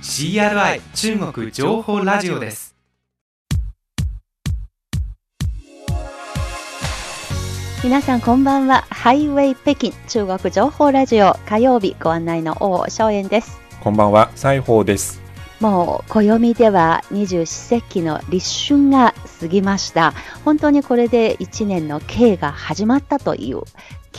CRI 中国情報ラジオです。皆さんこんばんは。ハイウェイ北京中国情報ラジオ火曜日ご案内の王正円です。こんばんは、西宝です。もう暦では二十四節気の立春が過ぎました。本当にこれで一年の経が始まったという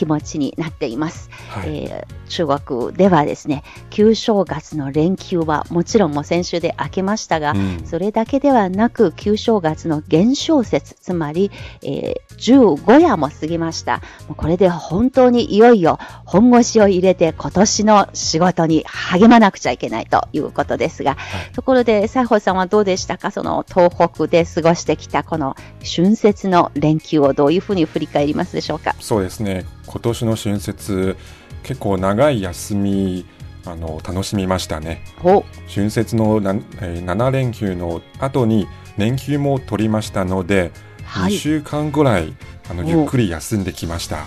気持ちになっています、はい。えー中国ではですね旧正月の連休はもちろんもう先週で明けましたが、うん。それだけではなく旧正月の元宵節つまり、えー15夜も過ぎました。もうこれで本当にいよいよ本腰を入れて今年の仕事に励まなくちゃいけないということですが、ところで西宝さんはどうでしたか？その東北で過ごしてきたこの春節の連休をどういうふうに振り返りますでしょうか？そうですね。今年の春節、結構長い休み、あの、楽しみましたね。お春節のな、えー7連休の後に連休も取りましたので、2はい週間ぐらい、あの、おゆっくり休んできました。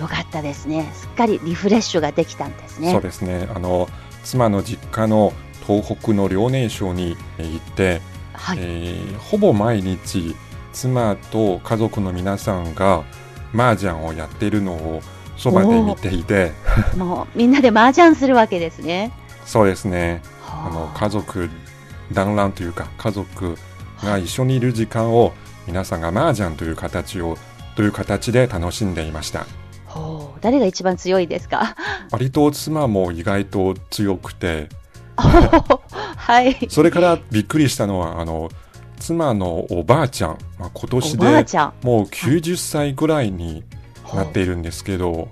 よかったですねすっかりリフレッシュができたんですねそうですね。あの、妻の実家の東北の遼寧省にえー行って、はい、えーほぼ毎日妻と家族の皆さんが麻雀をやっているのをそばで見ていて。もうみんなで麻雀するわけですね。そうですね。あ。はの家族団らんというか家族が一緒にいる時間を皆さんが麻雀という形をという形で楽しんでいました。誰が一番強いですか？割と妻も意外と強くて。はい。それからびっくりしたのはあの妻のおばあちゃん、まあ、今年でもう90歳ぐらいになっているんですけど、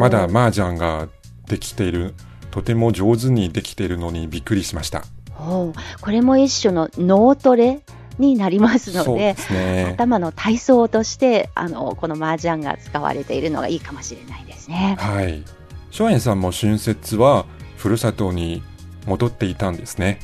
まだ麻雀ができている、とても上手にできているのにびっくりしました。これも一種の脳トレになりますのでね。頭の体操としてあのこの麻雀が使われているのがいいかもしれないですね。はい。松園さんも春節はふるさとに戻っていたんですね。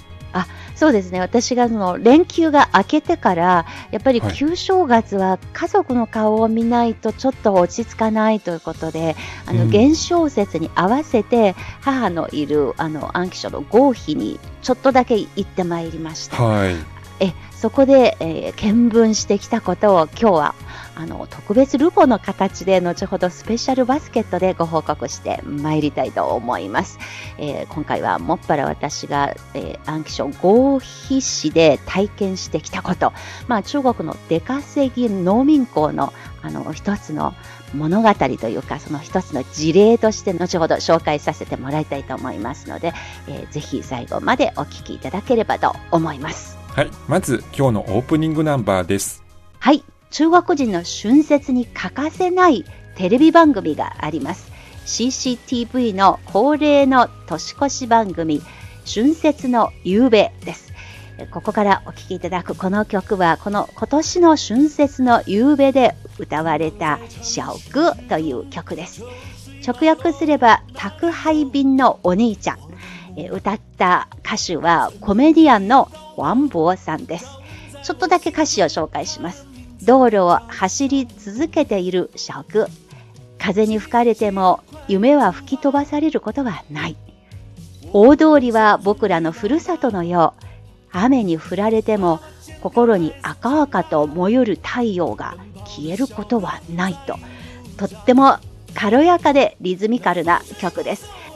そうですね私がその連休が明けてからやっぱりはい旧正月は家族の顔を見ないとちょっと落ち着かないということであのうん元宵節に合わせて母のいるあの安徽省の合肥にちょっとだけ行ってまいりました。はい。えそこで、えー見聞してきたことを今日はあの特別ルポの形で後ほどスペシャルバスケットでご報告してまいりたいと思います、えー今回はもっぱら私が、えー、安徽省合肥市で体験してきたこと、まあ、中国の出稼ぎ農民工のあの一つの物語というかその一つの事例として後ほど紹介させてもらいたいと思いますので、えーぜひ最後までお聞きいただければと思います。はい。まず今日のオープニングナンバーです。はい、中国人の春節に欠かせないテレビ番組があります。CCTV の恒例の年越し番組、春節の夕べです。ここからお聴きいただくこの曲は、この今年の春節の夕べで歌われた小歌という曲です。直訳すれば、宅配便のお兄ちゃん。え歌った歌手はコメディアンのワンボーさんです。ちょっとだけ歌詞を紹介します。道路を走り続けている小句。風に吹かれても夢は吹き飛ばされることはない。大通りは僕らのふるさとのよう。雨に降られても心に赤々と燃ゆる太陽が消えることはないと。とっても軽やかでリズミカルな曲です。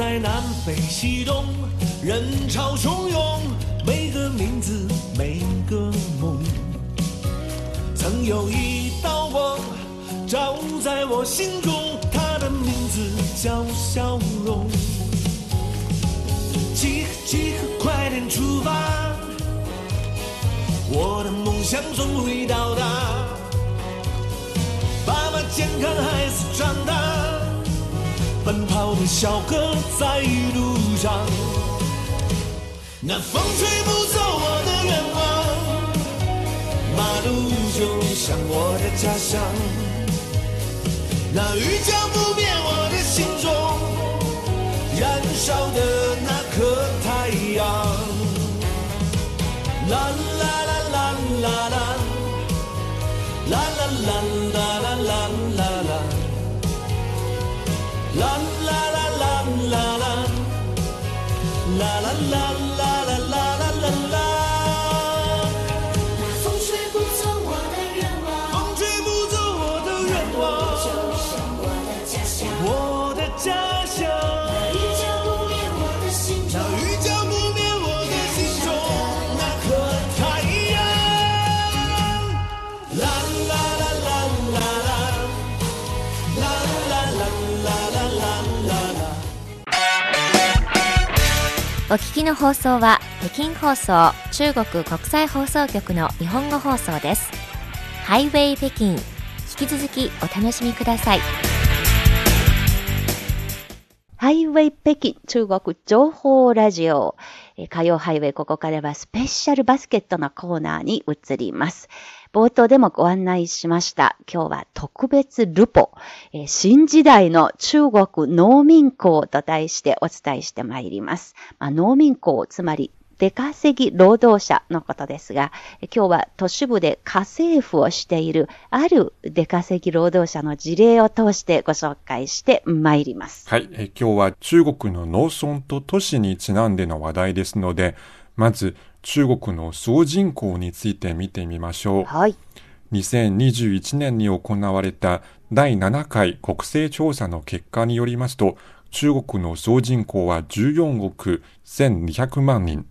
在南北西东，人潮汹涌，每个名字，每个梦。曾有一道光照在我心中，它的名字叫笑容。集合，集合，快点出发！我的梦想总会到达。爸爸健康，孩子长大，奔跑的小哥在路上。那风吹不走我的愿望，马路就像我的家乡。那雨浇不灭我的心中燃烧的那颗太阳。蓝お聞きの放送は北京放送中国国際放送局の日本語放送です。ハイウェイ北京引き続きお楽しみください。ハイウェイ北京中国情報ラジオ。火曜ハイウェイここからはスペシャルバスケットのコーナーに移ります。冒頭でもご案内しました。今日は特別ルポ、えー新時代の中国農民工と題してお伝えしてまいります。まあ、農民工、つまり出稼ぎ労働者のことですが、今日は都市部で家政婦をしているある出稼ぎ労働者の事例を通してご紹介してまいります。はい、え今日は中国の農村と都市にちなんでの話題ですので、まず中国の総人口について見てみましょう。はい。2021年に行われた第7回国勢調査の結果によりますと、中国の総人口は14億1200万人。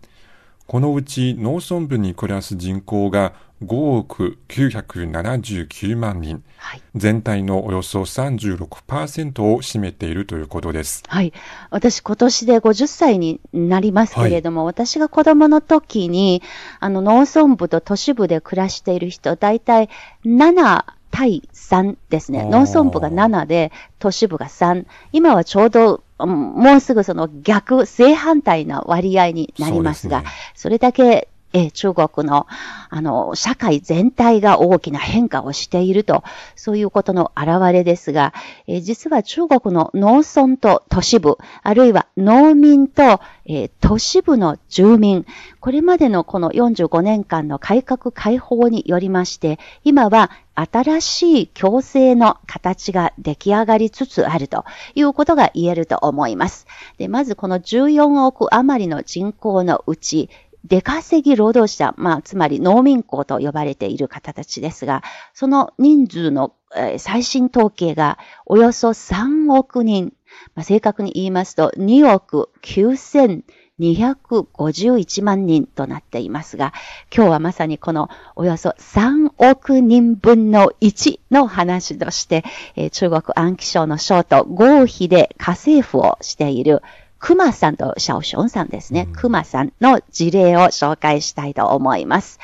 このうち農村部に暮らす人口が5億979万人。はい。全体のおよそ36%を占めているということです。はい。私今年で50歳になりますけれども、私が子供の時に、あの農村部と都市部で暮らしている人、だいたい7対3ですね。農村部が7で、都市部が3。今はちょうど、うんもうすぐその逆、正反対な割合になりますが、そねそれだけ、え中国の、あの、社会全体が大きな変化をしていると、そういうことの表れですが、え実は中国の農村と都市部、あるいは農民と、え都市部の住民、これまでのこの45年間の改革開放によりまして、今は新しい共生の形が出来上がりつつあるということが言えると思います。で、まずこの14億余りの人口のうち、出稼ぎ労働者、まあ、つまり農民工と呼ばれている方たちですが、その人数の、えー最新統計がおよそ3億人、まあ、正確に言いますと2億9251万人となっていますが、今日はまさにこのおよそ3億人分の1の話として、えー中国安徽省の省都合肥で家政婦をしている熊さんとシャオションさんですね。熊さんの事例を紹介したいと思います。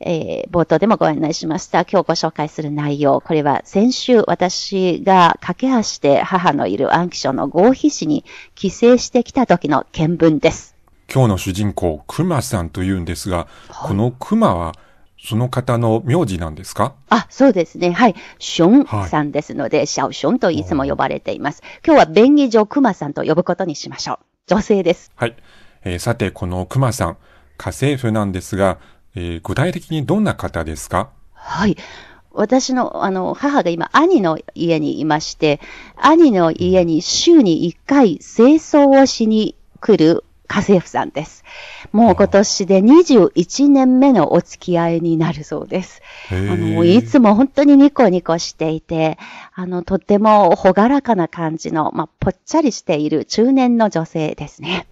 えー冒頭でもご案内しました。今日ご紹介する内容。これは先週私が駆け足で母のいる安徽省の合肥市に帰省してきた時の見聞です。今日の主人公、熊さんというんですが、この熊はその方の名字なんですか？あ、そうですね。はい。ションさんですので、シャオションといつも呼ばれています。今日は便宜上熊さんと呼ぶことにしましょう。女性です。はい。えーさて、この熊さん、家政婦なんですが、えー具体的にどんな方ですか？はい。私の、あの、母が今、兄の家にいまして、兄の家に週に1回清掃をしに来る家政婦さんです。もう今年で21年目のお付き合いになるそうです。あの、いつも本当にニコニコしていて、あの、とってもほがらかな感じの、まあ、ぽっちゃりしている中年の女性ですね。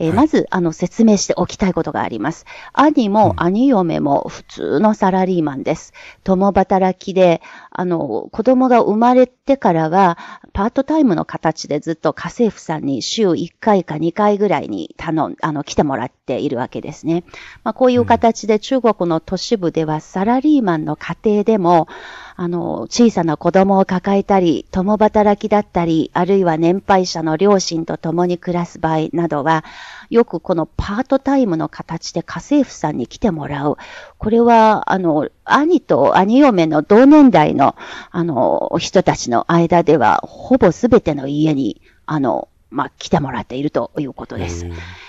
えーはいまず、あの、説明しておきたいことがあります。兄も兄嫁も普通のサラリーマンです。共働きで、あの、子供が生まれてからは、パートタイムの形でずっと家政婦さんに週1回か2回ぐらいに頼ん、あの、来てもらっているわけですね。まあ、こういう形で中国の都市部ではサラリーマンの家庭でも、あの、小さな子供を抱えたり、共働きだったり、あるいは年配者の両親と共に暮らす場合などは、よくこのパートタイムの形で家政婦さんに来てもらう。これは、あの、兄と兄嫁の同年代の、あの、人たちの間では、ほぼすべての家に、あの、まあ、来てもらっているということです。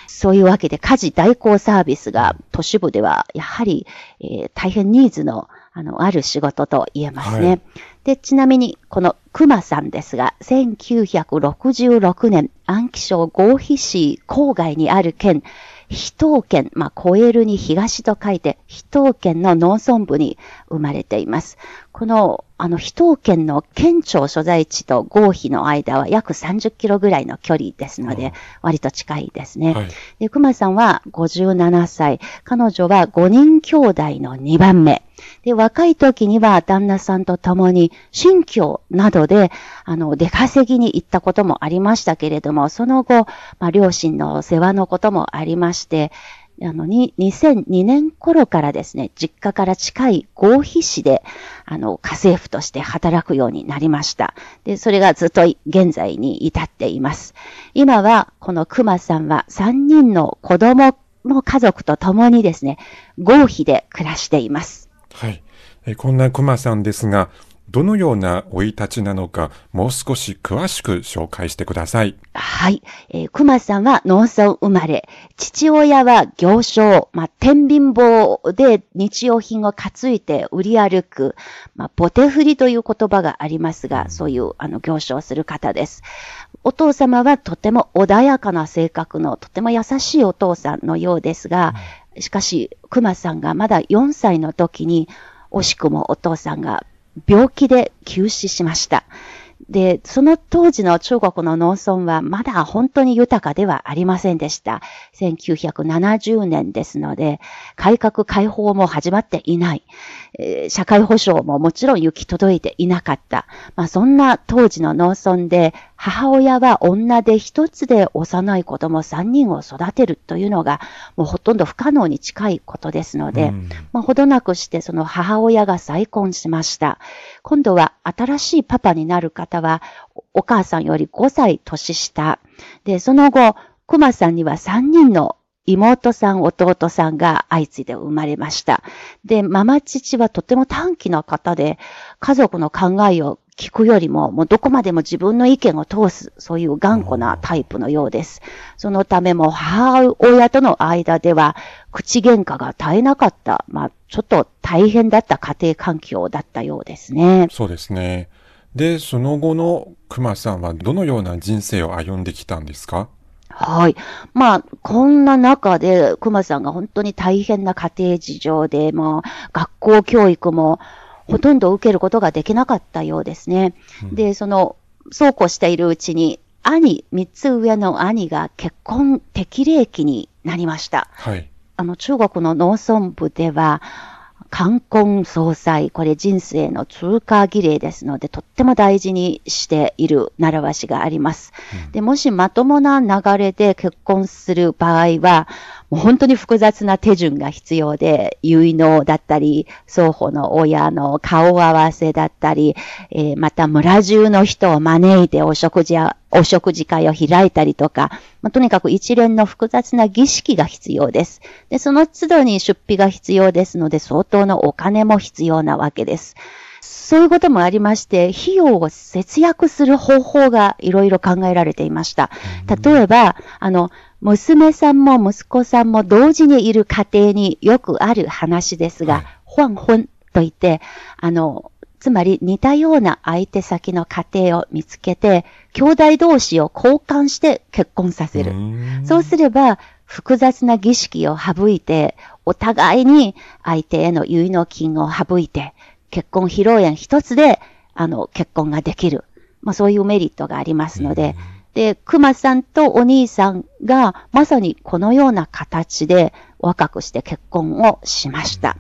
そういうわけで家事代行サービスが都市部ではやはり、えー大変ニーズのあのある仕事と言えますね。はいで、ちなみにこの熊さんですが、1966年、安徽省合肥市郊外にある県、非東県、まあ、コエルに東と書いて、非東県の農村部に生まれています。この、あの、非東県の県庁所在地と合肥の間は約30キロぐらいの距離ですので、割と近いですね。はい。で、熊さんは57歳。彼女は5人兄弟の2番目。で、若い時には旦那さんと共に新居などで、あの、出稼ぎに行ったこともありましたけれども、その後、まあ、両親の世話のこともありまして、あの、に、2002年頃からですね、実家から近い合肥市で、あの、家政婦として働くようになりました。で、それがずっと現在に至っています。今は、この熊さんは3人の子供の家族と共にですね、合肥で暮らしています。はい。えこんな熊さんですが、どのような生い立ちなのか、もう少し詳しく紹介してください。はい。えー熊さんは農村生まれ。父親は行商、まあ、天秤棒で日用品を担いで売り歩く、まあ、ボテ振りという言葉がありますが、そういうあの行商をする方です。お父様はとても穏やかな性格の、とても優しいお父さんのようですが、しかし、熊さんがまだ4歳の時に、惜しくもお父さんが病気で急死しました。で、その当時の中国の農村はまだ本当に豊かではありませんでした。1970年ですので、改革開放も始まっていない。えー社会保障ももちろん行き届いていなかった。まあそんな当時の農村で、母親は女で一つで幼い子供三人を育てるというのが、もうほとんど不可能に近いことですので、うんまあ、ほどなくしてその母親が再婚しました。今度は新しいパパになる方は、おお母さんより5歳年下。で、その後、熊さんには3人の妹さん、弟さんが相次いで生まれました。で、ママ父はとても短気な方で、家族の考えを聞くよりも、もうどこまでも自分の意見を通す、そういう頑固なタイプのようです。そのためも母親との間では、口喧嘩が絶えなかった、まあ、ちょっと大変だった家庭環境だったようですね。そうですね。で、その後の熊さんはどのような人生を歩んできたんですか？はい。まあ、こんな中で、熊さんが本当に大変な家庭事情で、もう、学校教育もほとんど受けることができなかったようですね。で、その、そうこうしているうちに、兄、三つ上の兄が結婚適齢期になりました。はい。あの、中国の農村部では、冠婚葬祭、これ人生の通過儀礼ですので、とっても大事にしている習わしがあります。で、もしまともな流れで結婚する場合は、もう本当に複雑な手順が必要で、結納だったり、双方の親の顔合わせだったり、えーまた村中の人を招いてお食事や、お食事会を開いたりとか、まあとにかく一連の複雑な儀式が必要です。で、その都度に出費が必要ですので、相当のお金も必要なわけです。そういうこともありまして、費用を節約する方法がいろいろ考えられていました。例えば、あの、娘さんも息子さんも同時にいる家庭によくある話ですが、はい換婚といって、あの、つまり似たような相手先の家庭を見つけて、兄弟同士を交換して結婚させる。そうすれば、複雑な儀式を省いて、お互いに相手への結納金を省いて、結婚披露宴一つで、あの、結婚ができる。まあそういうメリットがありますので、で、熊さんとお兄さんがまさにこのような形で若くして結婚をしました。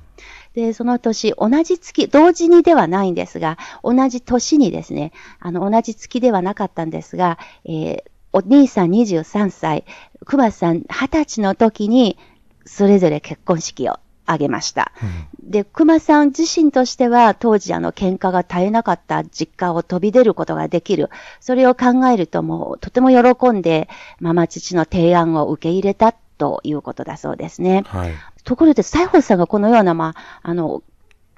で、その年、同じ月、同時にではないんですが、同じ年にですね、あの、同じ月ではなかったんですが、えーお兄さん23歳、熊さん20歳の時に、それぞれ結婚式を挙げました。で、熊さん自身としては、当時あの、喧嘩が絶えなかった実家を飛び出ることができる。それを考えるともう、とても喜んで、ママ父の提案を受け入れたということだそうですね。はい。ところで、西郷さんがこのような、まあ、あの、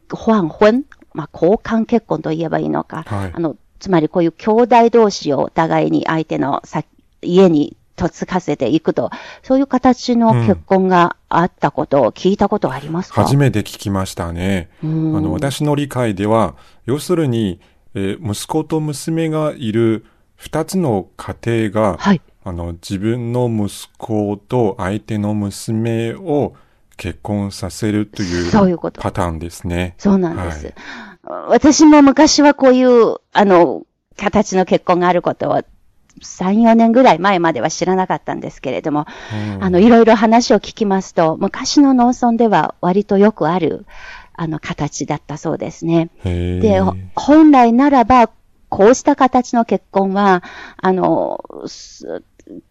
換婚、まあ、交換結婚と言えばいいのか、はいあの、つまりこういう兄弟同士をお互いに相手のさ家に嫁がせていくと、そういう形の結婚があったことを聞いたことはありますか、初めて聞きましたね。あうんの、私の理解では、要するに、えー息子と娘がいる二つの家庭が、はい。あの、自分の息子と相手の娘を結婚させるというそういうことパターンですね。そうなんです。はい私も昔はこういう、あの、形の結婚があることを、3、4年ぐらい前までは知らなかったんですけれども、うんあの、いろいろ話を聞きますと、昔の農村では割とよくある、あの、形だったそうですね。で、ほ本来ならば、こうした形の結婚は、あの、す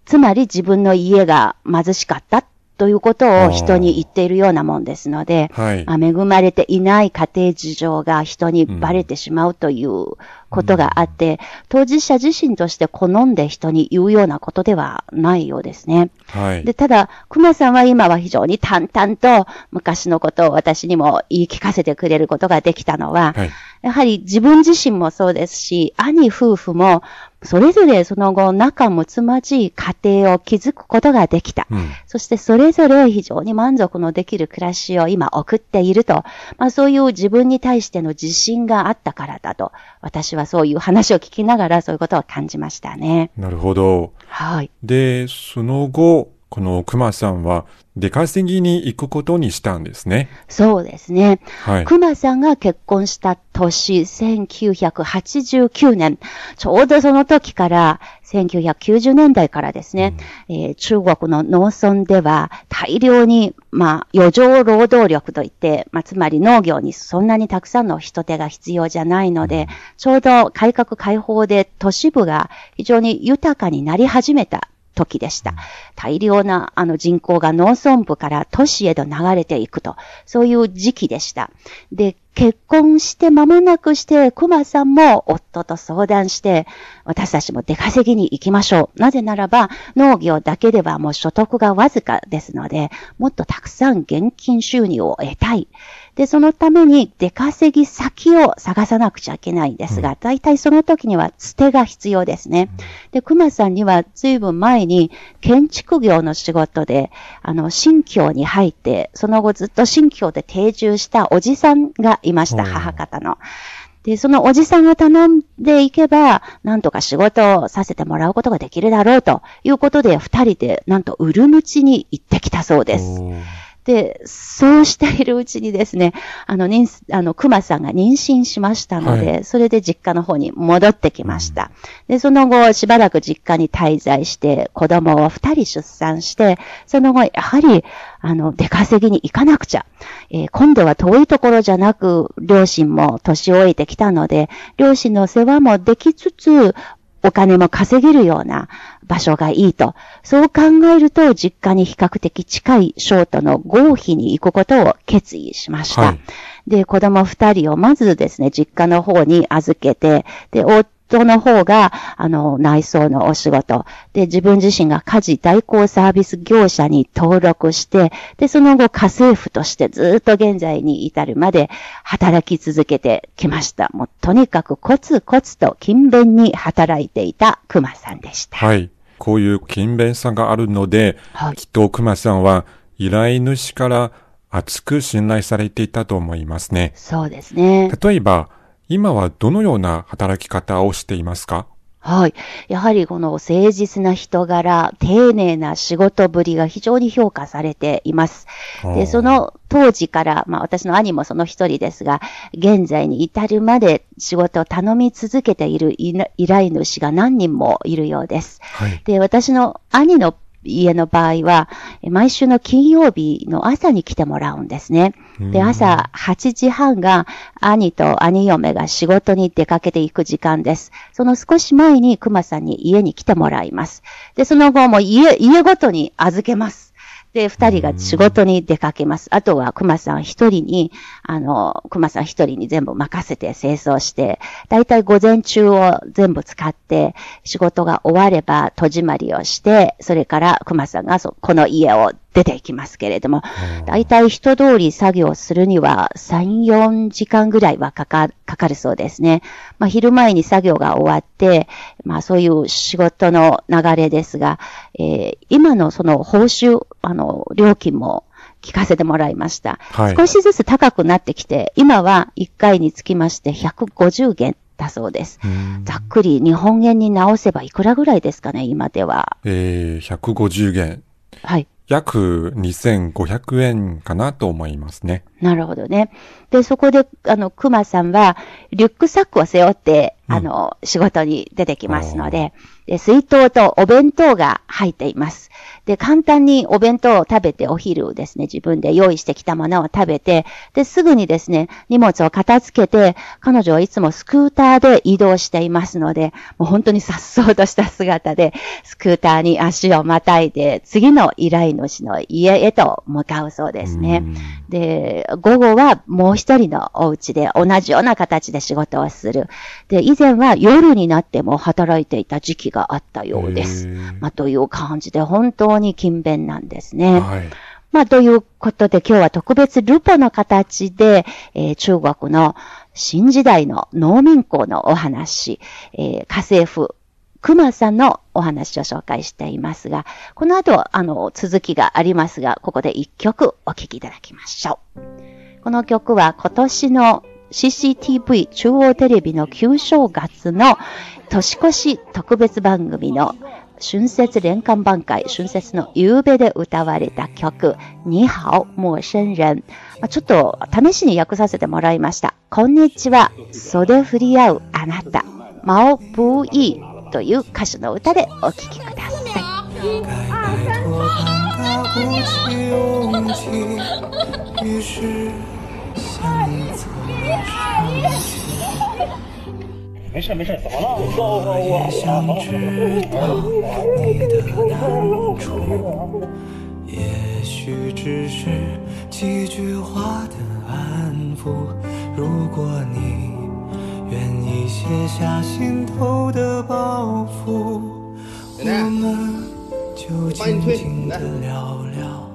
つまり自分の家が貧しかったということを人に言っているようなもんですので、はい。あ恵まれていない家庭事情が人にバレてしまうということがあって、当事者自身として好んで人に言うようなことではないようですね。はい。で、ただ、熊さんは今は非常に淡々と昔のことを私にも言い聞かせてくれることができたのは、はい。やはり自分自身もそうですし、兄夫婦もそれぞれその後仲睦まじい家庭を築くことができた。うん。そしてそれぞれ非常に満足のできる暮らしを今送っていると、まあそういう自分に対しての自信があったからだと、私はそういう話を聞きながらそういうことを感じましたね。なるほど。はい。で、その後、この熊さんは出稼ぎに行くことにしたんですね。そうですね。はい。熊さんが結婚した年、1989年、ちょうどその時から、1990年代からですね、えー中国の農村では大量に、まあ、余剰労働力といって、まあ、つまり農業にそんなにたくさんの人手が必要じゃないので、ちょうど改革開放で都市部が非常に豊かになり始めた時でした。大量なあの人口が農村部から都市へと流れていくと、そういう時期でした。で、結婚して間もなくして、熊さんも夫と相談して、私たちも出稼ぎに行きましょう。なぜならば、農業だけではもう所得がわずかですので、もっとたくさん現金収入を得たい。で、そのために出稼ぎ先を探さなくちゃいけないんですが、大体その時にはつてが必要ですね。で、熊さんには随分前に建築業の仕事で、あの、新居に入って、その後ずっと新居で定住したおじさんがいました、母方の。で、そのおじさんが頼んでいけば、なんとか仕事をさせてもらうことができるだろうということで、二人で、なんと、ウルムチに行ってきたそうです。で、そうしているうちにですね、あの、妊あの、熊さんが妊娠しましたので、はそれで実家の方に戻ってきました。で、その後、しばらく実家に滞在して、子供を二人出産して、その後、やはり、あの、出稼ぎに行かなくちゃ。えー今度は遠いところじゃなく、両親も年老いてきたので、両親の世話もできつつ、お金も稼げるような場所がいいと。そう考えると、実家に比較的近いショートの合否に行くことを決意しました。はいで、子供二人をまずですね、実家の方に預けて、で、夫の方が、あの、内装のお仕事。で、自分自身が家事代行サービス業者に登録して、で、その後家政婦としてずっと現在に至るまで働き続けてきました。もうとにかくコツコツと勤勉に働いていた熊さんでした。はい。こういう勤勉さがあるので、はいきっと熊さんは依頼主から厚く信頼されていたと思いますね。そうですね。例えば、今はどのような働き方をしていますか？はい。やはりこの誠実な人柄、丁寧な仕事ぶりが非常に評価されています。で、その当時から、まあ私の兄もその一人ですが、現在に至るまで仕事を頼み続けている依依頼主が何人もいるようです。はい。で、私の兄の家の場合は、え毎週の金曜日の朝に来てもらうんですね。で、朝8時半が兄と兄嫁が仕事に出かけていく時間です。その少し前に熊さんに家に来てもらいます。で、その後も家、家ごとに預けます。で、二人が仕事に出かけます。あとは熊さん一人に、あの、熊さん一人に全部任せて清掃して、だいたい午前中を全部使って、仕事が終われば戸締まりをして、それから熊さんがそこの家を出ていきますけれども、だいたい人通り作業するには3、4時間ぐらいはかかかかるそうですね。まあ昼前に作業が終わって、まあそういう仕事の流れですが、えー今のその報酬、あの、料金も聞かせてもらいました。はい少しずつ高くなってきて、今は1回につきまして150元だそうです。ざっくり日本円に直せばいくらぐらいですかね、今では。えー、150元。はい。約2500円かなと思いますね。なるほどね。で、そこで、あの、熊さんは、リュックサックを背負って、うんあの、仕事に出てきますので、で、水筒とお弁当が入っています。で、簡単にお弁当を食べて、お昼をですね、自分で用意してきたものを食べて、で、すぐにですね、荷物を片付けて、彼女はいつもスクーターで移動していますので、もう本当に颯爽とした姿で、スクーターに足をまたいで、次の依頼主の家へと向かうそうですね。で、午後はもう一人のお家で同じような形で仕事をする。で、以前は夜になっても働いていた時期があったようです。まあ、という感じで本当に勤勉なんですね。はい。まあ、ということで今日は特別ルポの形で、えー中国の新時代の農民工のお話、えー家政婦、熊さんのお話を紹介していますが、この後、あの、続きがありますが、ここで一曲お聴きいただきましょう。この曲は今年の CCTV 中央テレビの旧正月の年越し特別番組の春節連環番会、春節の夕べで歌われた曲、你好、陌生人。まあちょっと試しに訳させてもらいました。こんにちは、袖振り合うあなた。毛不易という歌手の歌でお聴きください。没事没事，怎么了？我我也想知道你的难处，也许只是几句话的安抚。如果你愿意卸下心头的包袱，我们就静静的聊聊，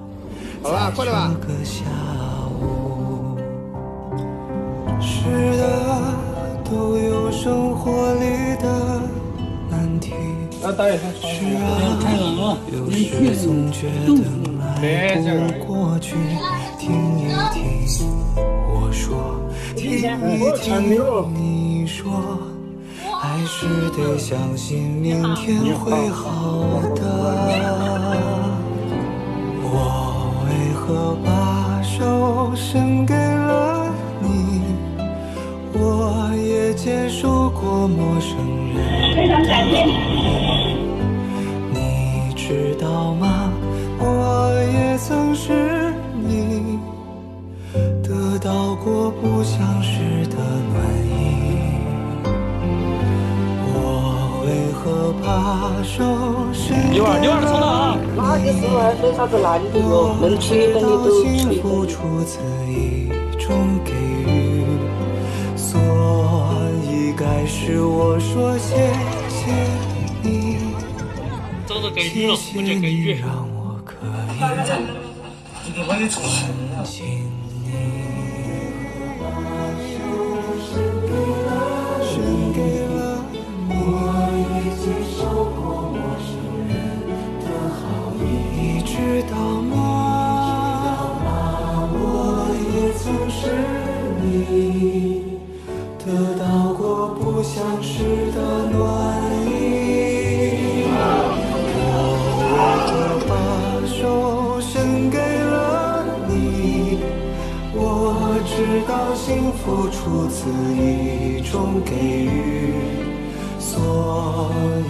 在这个下午。是的，都有生活里的难题。是啊，有时总觉得迈不过去。听一听我说，听一听你说，还是得相信明天会好的。我为何把手伸给了你？我也接受过陌生人的你，你知道吗？我也曾是你，得到过不相识的暖意。我为何把手伸给了你？哪个时候还没啥子哪里都有，我能吹知道的你都吹幸的福出自一种给予，所以该是我说谢谢你，谢谢你让我可以。相识的暖意。我把手伸给了你，我知道幸福出自一种给予，所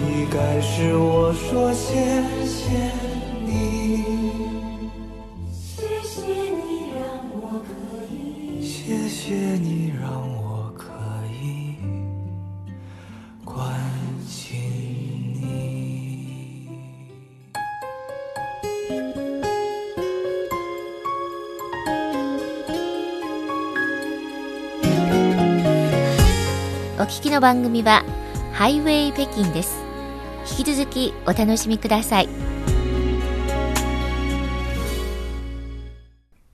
以该是我说谢谢。聞きの番組はハイウェイ北京です引き続きお楽しみください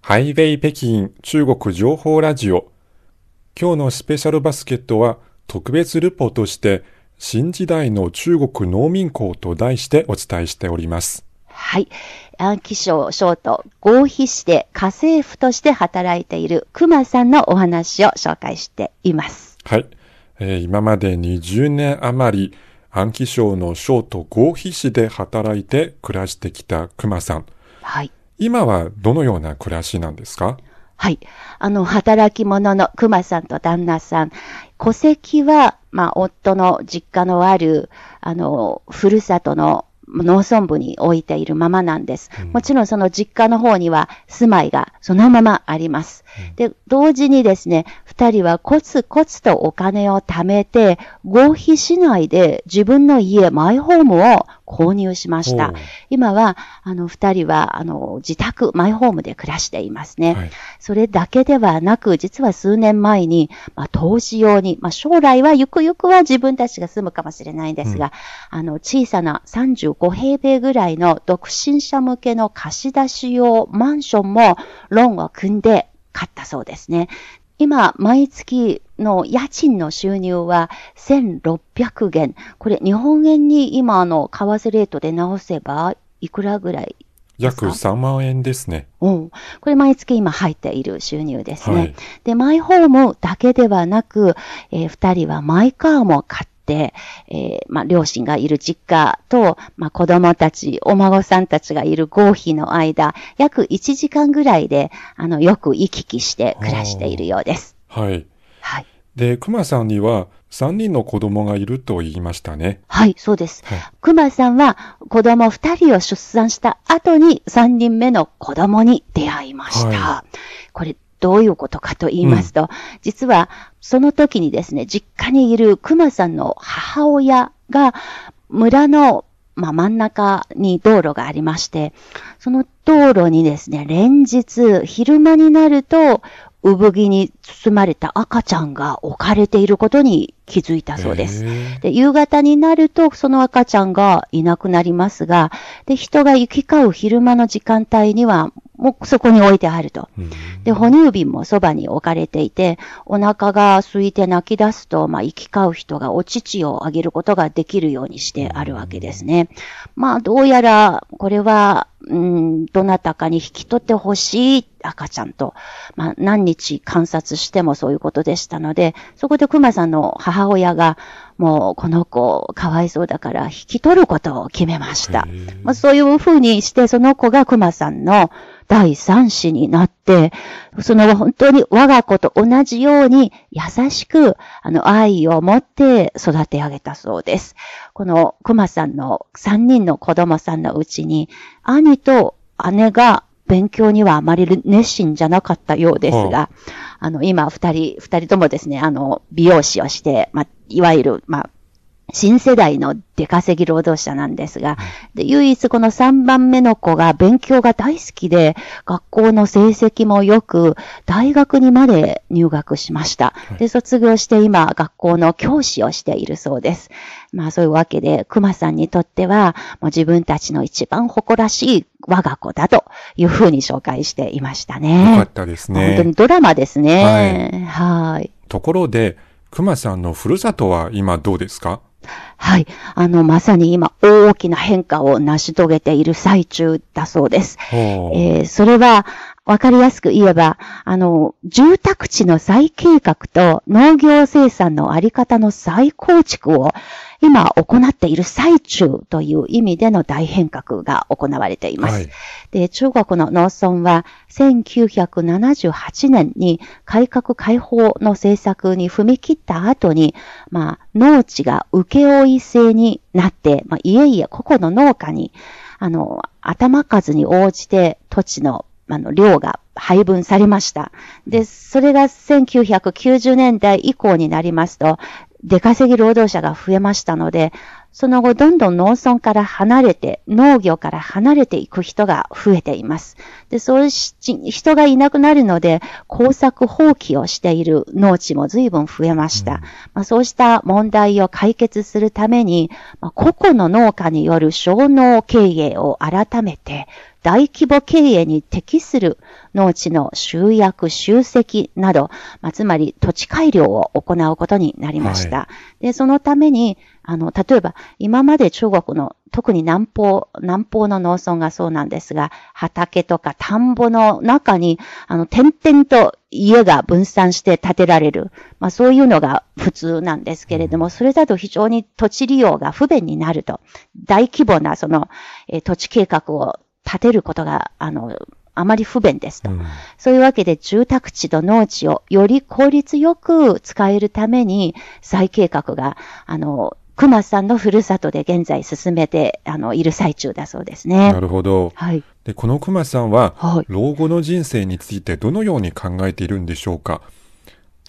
ハイウェイ北京中国情報ラジオ。今日のスペシャルバスケットは特別ルポとして新時代の中国農民校と題してお伝えしております。はい。暗記賞ショート合皮市で家政婦として働いている熊さんのお話を紹介しています。はい。えー今まで20年余り暗記賞の賞と合皮市で働いて暮らしてきた熊さん。はい。今はどのような暮らしなんですか？はい。あの、働き者の熊さんと旦那さん。戸籍は、まあ、夫の実家のある、あの、ふるさとの農村部に置いているままなんです。もちろんその実家の方には住まいがそのままあります。で、同時にですね、二人はコツコツとお金を貯めて、合皮市内で自分の家、マイホームを購入しました。今は、あの、二人は、あの、自宅、マイホームで暮らしていますね。はいそれだけではなく、実は数年前に、まあ、投資用に、まあ、将来はゆくゆくは自分たちが住むかもしれないんですが、あの、小さな35平米ぐらいの独身者向けの貸し出し用マンションもローンを組んで買ったそうですね。今、毎月の家賃の収入は1600元。これ、日本円に今の為替レートで直せば、いくらぐらい約3万円ですね。うん。これ毎月今入っている収入ですね。はいで、マイホームだけではなく、えー二人はマイカーも買って、えーまあ、両親がいる実家と、まあ、子供たち、お孫さんたちがいる合否の間、約1時間ぐらいで、あの、よく行き来して暮らしているようです。はい。はい。で、熊さんには3人の子供がいると言いましたね。はい、そうですはい。熊さんは子供二人を出産した後に三人目の子供に出会いました。はこれ、どういうことかと言いますと、実はその時にですね、実家にいる熊さんの母親が村のまあ、真ん中に道路がありまして、その道路にですね、連日、昼間になると、産着に包まれた赤ちゃんが置かれていることに気づいたそうです。で、夕方になると、その赤ちゃんがいなくなりますが、で、人が行き交う昼間の時間帯には、もうそこに置いてあると。うんで、哺乳瓶もそばに置かれていて、お腹が空いて泣き出すと、まあ、行き交う人がお乳をあげることができるようにしてあるわけですね。まあ、どうやら、これは、うん、どなたかに引き取ってほしい赤ちゃんと、まあ、何日観察してもそういうことでしたので、そこで熊さんの母親が、もう、この子、かわいそうだから引き取ることを決めました。まあ、そういうふうにして、その子が熊さんの第三子になって、その本当に我が子と同じように優しく、あの、愛を持って育て上げたそうです。この熊さんの三人の子供さんのうちに、兄と姉が勉強にはあまり熱心じゃなかったようですはが、あの、今二人、二人ともですね、あの、美容師をして、まあ、いわゆる、まあ、新世代の出稼ぎ労働者なんですが、で、唯一この3番目の子が勉強が大好きで、学校の成績も良く、大学にまで入学しました。で、卒業して今、学校の教師をしているそうです。まあそういうわけで、熊さんにとっては、もう自分たちの一番誇らしい我が子だというふうに紹介していましたね。よかったです本当にね。ドラマですね。はい。ところで、熊さんのふるさとは今どうですか？はい。あの、まさに今、大きな変化を成し遂げている最中だそうです。えーそれは、わかりやすく言えば、あの、住宅地の再計画と農業生産のあり方の再構築を今行っている最中という意味での大変革が行われています。はい。で、中国の農村は1978年に改革開放の政策に踏み切った後に、まあ、農地が請負制になって、まあ、いえいえ個々の農家に、あの、頭数に応じて土地のあの、量が配分されました。で、それが1990年代以降になりますと、出稼ぎ労働者が増えましたので、その後どんどん農村から離れて、農業から離れていく人が増えています。で、そうし、人がいなくなるので、工作放棄をしている農地も随分増えました。まあ、そうした問題を解決するために、まあ、個々の農家による小農経営を改めて、大規模経営に適する農地の集約、集積など、まあ、つまり土地改良を行うことになりました。で、そのために、あの、例えば、今まで中国の、特に南方、南方の農村がそうなんですが、畑とか田んぼの中に、あの、点々と家が分散して建てられる。まあ、そういうのが普通なんですけれども、それだと非常に土地利用が不便になると。大規模な、その、えー土地計画を立てることが、あの、あまり不便ですと。うんそういうわけで住宅地と農地をより効率よく使えるために再計画が、あの、熊さんのふるさとで現在進めて、あの、いる最中だそうですねな。るほど。はい。で、この熊さんは、はい。老後の人生についてどのように考えているんでしょうか？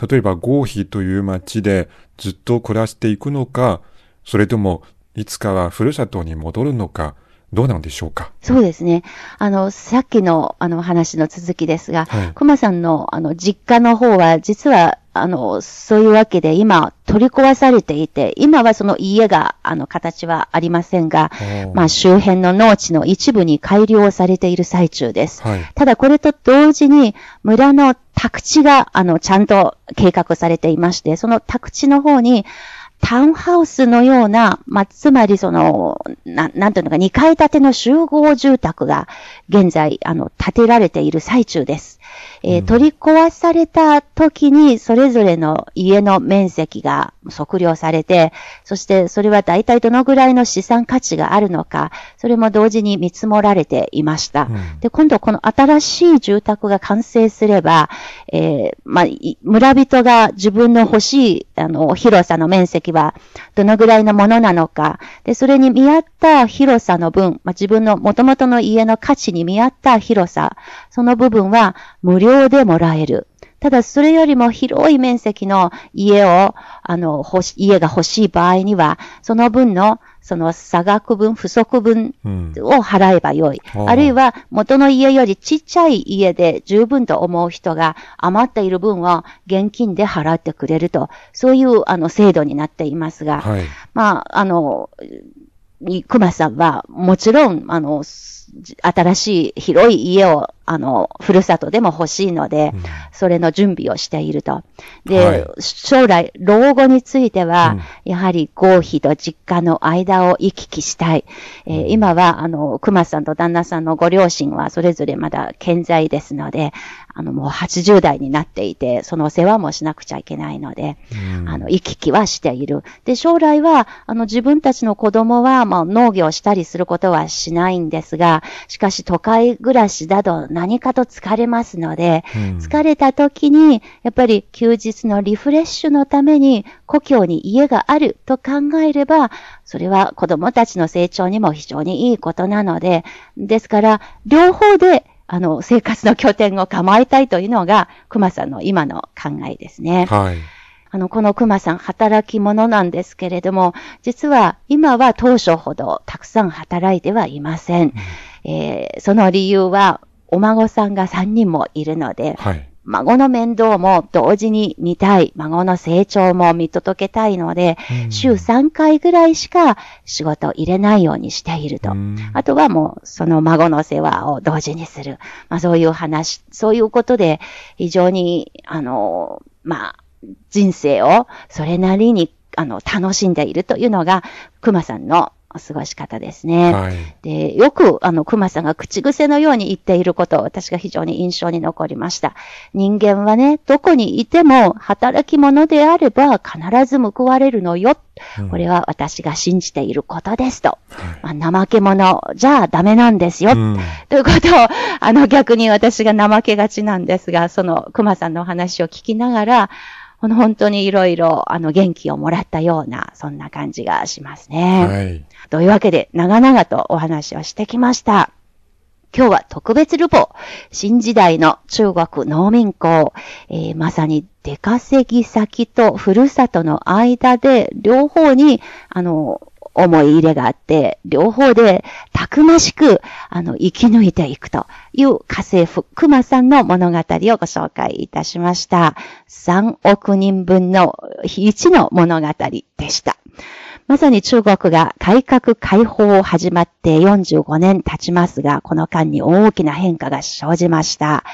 例えば、合肥という町でずっと暮らしていくのか、それとも、いつかはふるさとに戻るのか、どうなんでしょうか？そうですね。あの、さっきの、あの、話の続きですが、はい熊さんの、あの、実家の方は、実は、あの、そういうわけで今、取り壊されていて、今はその家が、あの、形はありませんが、まあ、周辺の農地の一部に改良されている最中です。はい。ただこれと同時に村の宅地があのちゃんと計画されていまして、その宅地の方にタウンハウスのような、まあ、つまりその、ななんていうのか、2階建ての集合住宅が現在、あの、建てられている最中です。えー取り壊された時に、それぞれの家の面積が測量されて、そしてそれは大体どのぐらいの資産価値があるのか、それも同時に見積もられていました。うん。で、今度この新しい住宅が完成すれば、えーまあ、い村人が自分の欲しい、あの、広さの面積はどのぐらいのものなのか、で、それに見合った広さの分、まあ、自分の元々の家の価値に見合った広さ、その部分は無料でもらえる。ただ、それよりも広い面積の家を、あの、欲し家が欲しい場合には、その分の、その差額分、不足分うん。を払えばよい。あーあるいは元の家よりちっちゃい家で十分と思う人が余っている分は現金で払ってくれると、そういうあの制度になっていますが、はい。まあ、あの、い熊さんはもちろん、あの、す新しい広い家を、あの、ふるさとでも欲しいので、うんそれの準備をしていると。で、はい将来、老後については、うんやはり合否と実家の間を行き来したい。えー今は、あの、熊さんと旦那さんのご両親はそれぞれまだ健在ですので、あの、もう80代になっていて、その世話もしなくちゃいけないので、うんあの、行き来はしている。で、将来は、あの、自分たちの子供は、まあ、農業したりすることはしないんですが、しかし都会暮らしだと何かと疲れますので、うん疲れた時に、やっぱり休日のリフレッシュのために故郷に家があると考えれば、それは子供たちの成長にも非常にいいことなので、ですから、両方で、あの、生活の拠点を構えたいというのが、熊さんの今の考えですね。はい。あの、この熊さん、働き者なんですけれども、実は今は当初ほどたくさん働いてはいません。えーその理由は、お孫さんが3人もいるので、はい。孫の面倒も同時に見たい、孫の成長も見届けたいので、うん週3回ぐらいしか仕事を入れないようにしていると。うんあとはもう、その孫の世話を同時にする。まあそういう話、そういうことで、非常に、あの、まあ、人生をそれなりに、あの、楽しんでいるというのが、熊さんの、過ごし方ですね。はい。で、よく、あの、熊さんが口癖のように言っていること、私が非常に印象に残りました。人間はね、どこにいても、働き者であれば必ず報われるのよ。これは私が信じていることですと。まあ、怠け者じゃダメなんですよ。うん。ということを、あの逆に私が怠けがちなんですが、その熊さんのお話を聞きながら、この本当にいろいろ、あの元気をもらったような、そんな感じがしますね。はい。というわけで、長々とお話をしてきました。今日は特別ルポ、新時代の中国農民工、えーまさに出稼ぎ先とふるさとの間で、両方に、あの、思い入れがあって、両方でたくましく、あの、生き抜いていくという家政婦、熊さんの物語をご紹介いたしました。3億人分の1の物語でした。まさに中国が改革開放を始まって45年経ちますが、この間に大きな変化が生じました。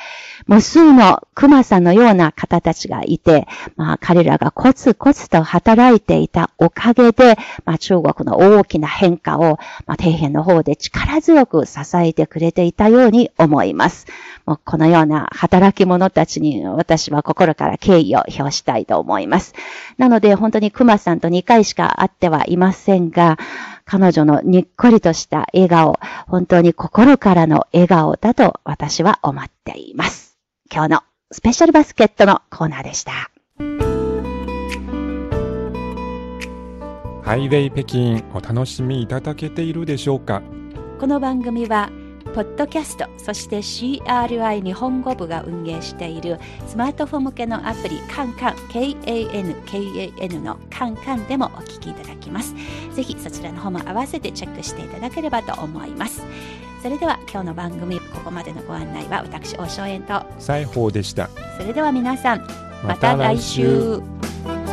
無数の熊さんのような方たちがいて、まあ彼らがコツコツと働いていたおかげで、まあ中国の大きな変化を、まあ底辺の方で力強く支えてくれていたように思います。もうこのような働き者たちに私は心から敬意を表したいと思います。なので本当に熊さんと2回しか会ってはいませんが、彼女のにっこりとした笑顔、本当に心からの笑顔だと私は思っています。今日のスペシャルバスケットのコーナーでした。ハイウェイ北京お楽しみいただけているでしょうか？この番組は、ポッドキャスト、そして CRI 日本語部が運営しているスマートフォン向けのアプリカンカン KANKAN のカンカンでもお聞きいただきます。ぜひそちらの方も合わせてチェックしていただければと思います。それでは今日の番組、ここまでのご案内は私、大正円と、西宝でした。それでは皆さん、また来週。また来週